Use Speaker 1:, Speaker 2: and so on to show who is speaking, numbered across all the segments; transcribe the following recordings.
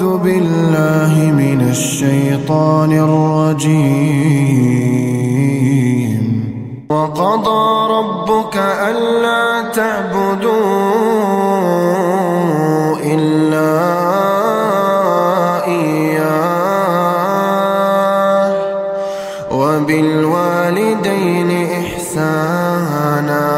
Speaker 1: أعوذ بالله من الشيطان الرجيم. وقضى ربك ألا تعبدوا إلا إياه. وبالوالدين إحسانا.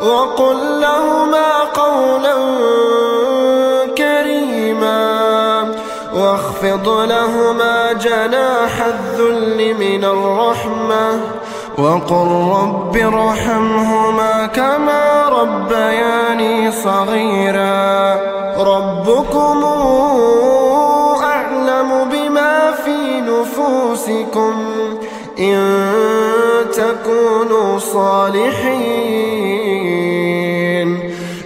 Speaker 1: وقل لهما قولا كريما واخفض لهما جناح الذل من الرحمة وقل رب ارحمهما كما ربياني صغيرا ربكم إن تكونوا صالحين.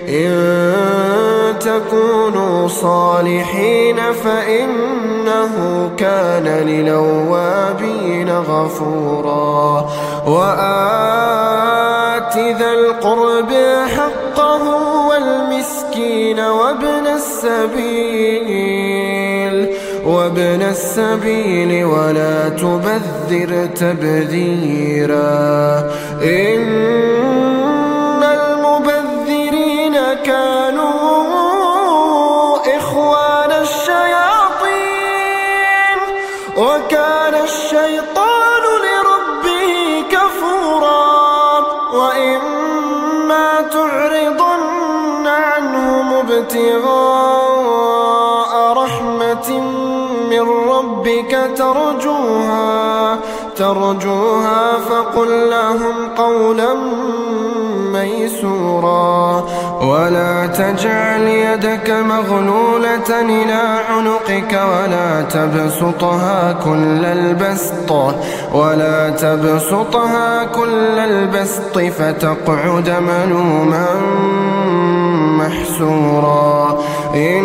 Speaker 1: إن تكونوا صالحين فإنه كان للوابين غفورا. وآت ذا القرب حقه والمسكين وابن السبيل. وابن السبيل ولا تبذر تبذيرا. إن المبذرين كانوا إخوان الشياطين وكان الشيطان لربه كفورا. وإما تعرضن عنهم ابتغاء رحمة ربك ترجوها ترجوها فقل لهم قولا ميسورا. ولا تجعل يدك مغلولة إلى عنقك ولا تبسطها كل البسط. ولا تبسطها كل البسط فتقعد ملوما محسورا. إن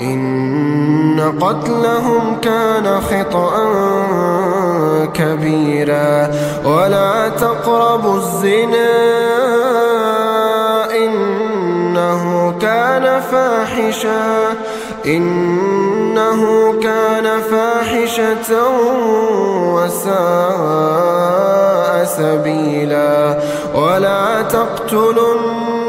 Speaker 1: إن قتلهم كان خطأ كبيرا. ولا تقربوا الزنا إنه كان فاحشا إنه كان فاحشة وساء سبيلا. ولا تقتلوا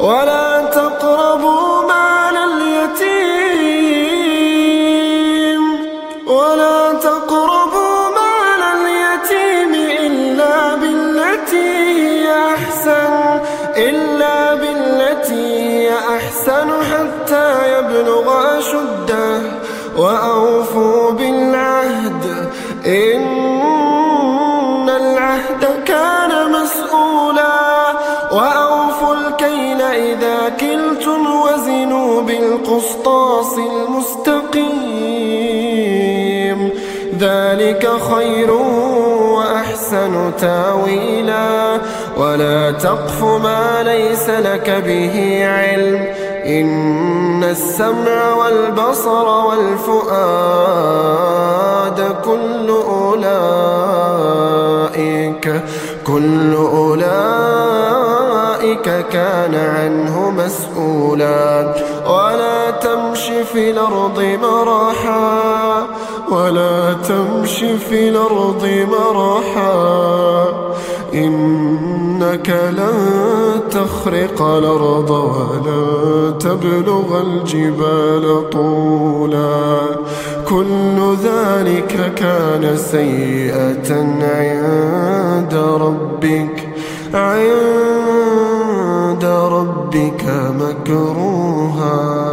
Speaker 1: ولا تقربوا مال اليتيم. ولا تقربوا مال اليتيم إلا بالتي هي أحسن إلا بالتي هي أحسن حتى يبلغ أشده. وأوفوا بالعهد إن بالقسطاس المستقيم. ذلك خير وأحسن تأويلا. ولا تقف ما ليس لك به علم. إن السمع والبصر والفؤاد كل أولئك كل ذلك كان عنه مسؤولا. ولا تمش في الأرض مرحا ولا تمش في الأرض مرحا. إنك لن تخرق الأرض ولن تبلغ الجبال طولا. كل ذلك كان سيئة عند ربك. عند ربك مكروها.